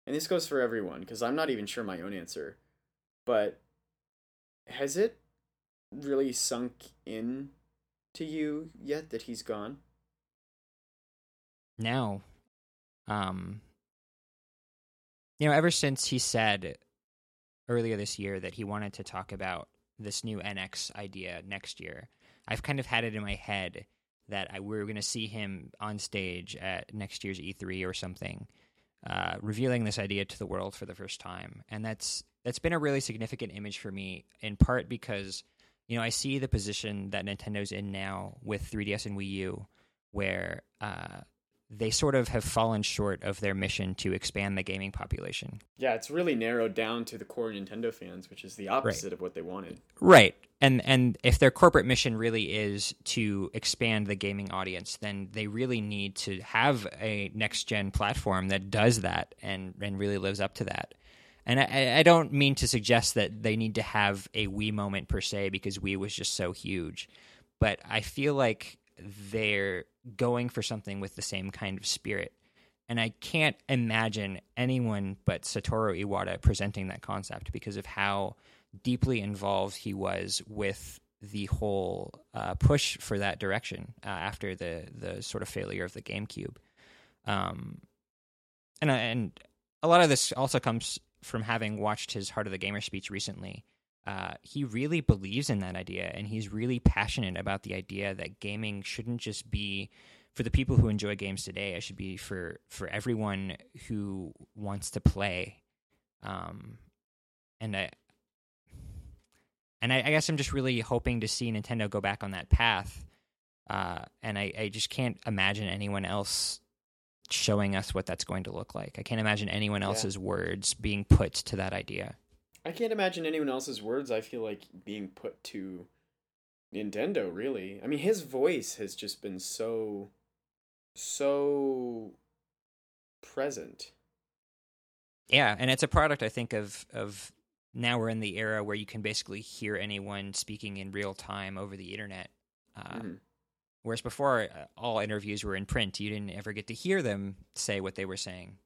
and this goes for everyone because i'm not even sure my own answer but has it really sunk in to you yet that he's gone No. Um you know, ever since he said earlier this year that he wanted to talk about this new NX idea next year, I've kind of had it in my head that I, we're going to see him on stage at next year's E3 or something, uh, revealing this idea to the world for the first time, and that's that's been a really significant image for me. In part because you know I see the position that Nintendo's in now with 3DS and Wii U, where uh, they sort of have fallen short of their mission to expand the gaming population. yeah it's really narrowed down to the core nintendo fans which is the opposite of what they wanted Right. And and if their corporate mission really is to expand the gaming audience, then they really need to have a next gen platform that does that and and really lives up to that. And I, I don't mean to suggest that they need to have a Wii moment per se because Wii was just so huge, but I feel like they're going for something with the same kind of spirit. And I can't imagine anyone but Satoru Iwata presenting that concept because of how deeply involved he was with the whole uh, push for that direction uh, after the the sort of failure of the GameCube. Um, and and a lot of this also comes from having watched his Heart of the Gamer speech recently. Uh, he really believes in that idea, and he's really passionate about the idea that gaming shouldn't just be for the people who enjoy games today. It should be for for everyone who wants to play. Um, and I and I, I guess I'm just really hoping to see Nintendo go back on that path. Uh, and I, I just can't imagine anyone else showing us what that's going to look like. I can't imagine anyone else's yeah. words being put to that idea. I can't imagine anyone else's words. I feel like being put to Nintendo. Really, I mean, his voice has just been so, so present. Yeah, and it's a product I think of of now we're in the era where you can basically hear anyone speaking in real time over the internet. Uh, mm-hmm. Whereas before, uh, all interviews were in print. You didn't ever get to hear them say what they were saying.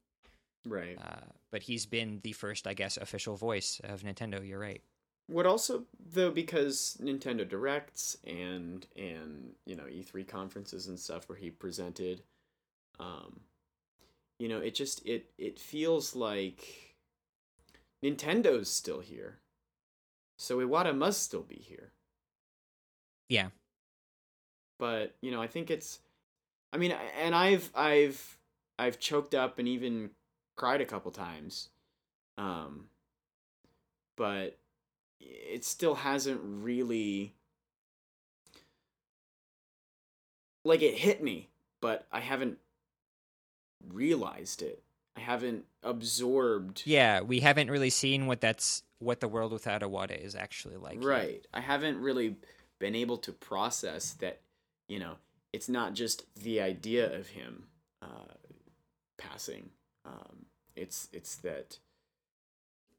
Right. Uh, but he's been the first, I guess, official voice of Nintendo. You're right. What also though, because Nintendo Directs and and you know E3 conferences and stuff where he presented, um, you know, it just it it feels like Nintendo's still here, so Iwata must still be here. Yeah. But you know, I think it's, I mean, and I've I've I've choked up and even cried a couple times. Um, but it still hasn't really like it hit me, but I haven't realized it. I haven't absorbed. Yeah, we haven't really seen what that's what the world without Iwata is actually like. Right. Yet. I haven't really been able to process that, you know, it's not just the idea of him uh, passing. Um, it's it's that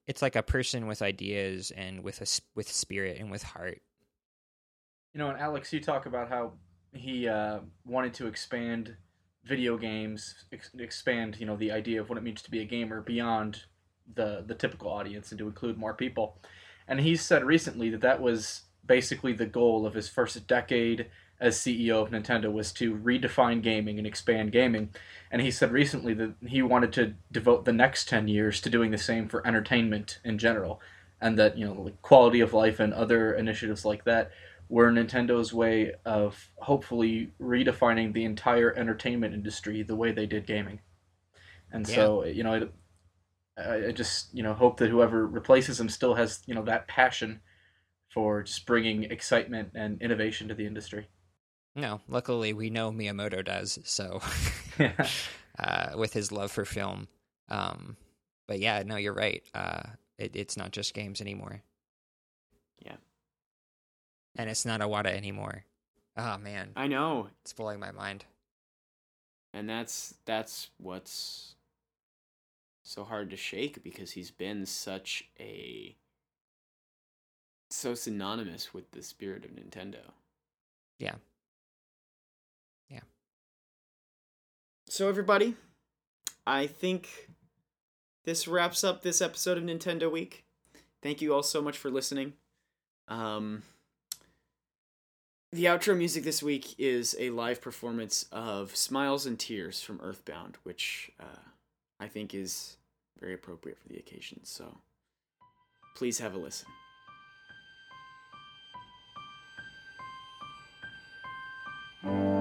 it's like a person with ideas and with a with spirit and with heart. You know, and Alex, you talk about how he uh, wanted to expand video games, ex- expand you know the idea of what it means to be a gamer beyond the the typical audience and to include more people. And he said recently that that was basically the goal of his first decade as CEO of Nintendo was to redefine gaming and expand gaming. And he said recently that he wanted to devote the next 10 years to doing the same for entertainment in general. And that, you know, like quality of life and other initiatives like that were Nintendo's way of hopefully redefining the entire entertainment industry the way they did gaming. And yeah. so, you know, I, I just, you know, hope that whoever replaces him still has, you know, that passion for just bringing excitement and innovation to the industry. No, luckily we know Miyamoto does. So, uh, with his love for film, um, but yeah, no, you're right. Uh, it, it's not just games anymore. Yeah, and it's not Iwata anymore. Oh man, I know it's blowing my mind. And that's that's what's so hard to shake because he's been such a so synonymous with the spirit of Nintendo. Yeah. So, everybody, I think this wraps up this episode of Nintendo Week. Thank you all so much for listening. Um, the outro music this week is a live performance of Smiles and Tears from Earthbound, which uh, I think is very appropriate for the occasion. So please have a listen. Mm.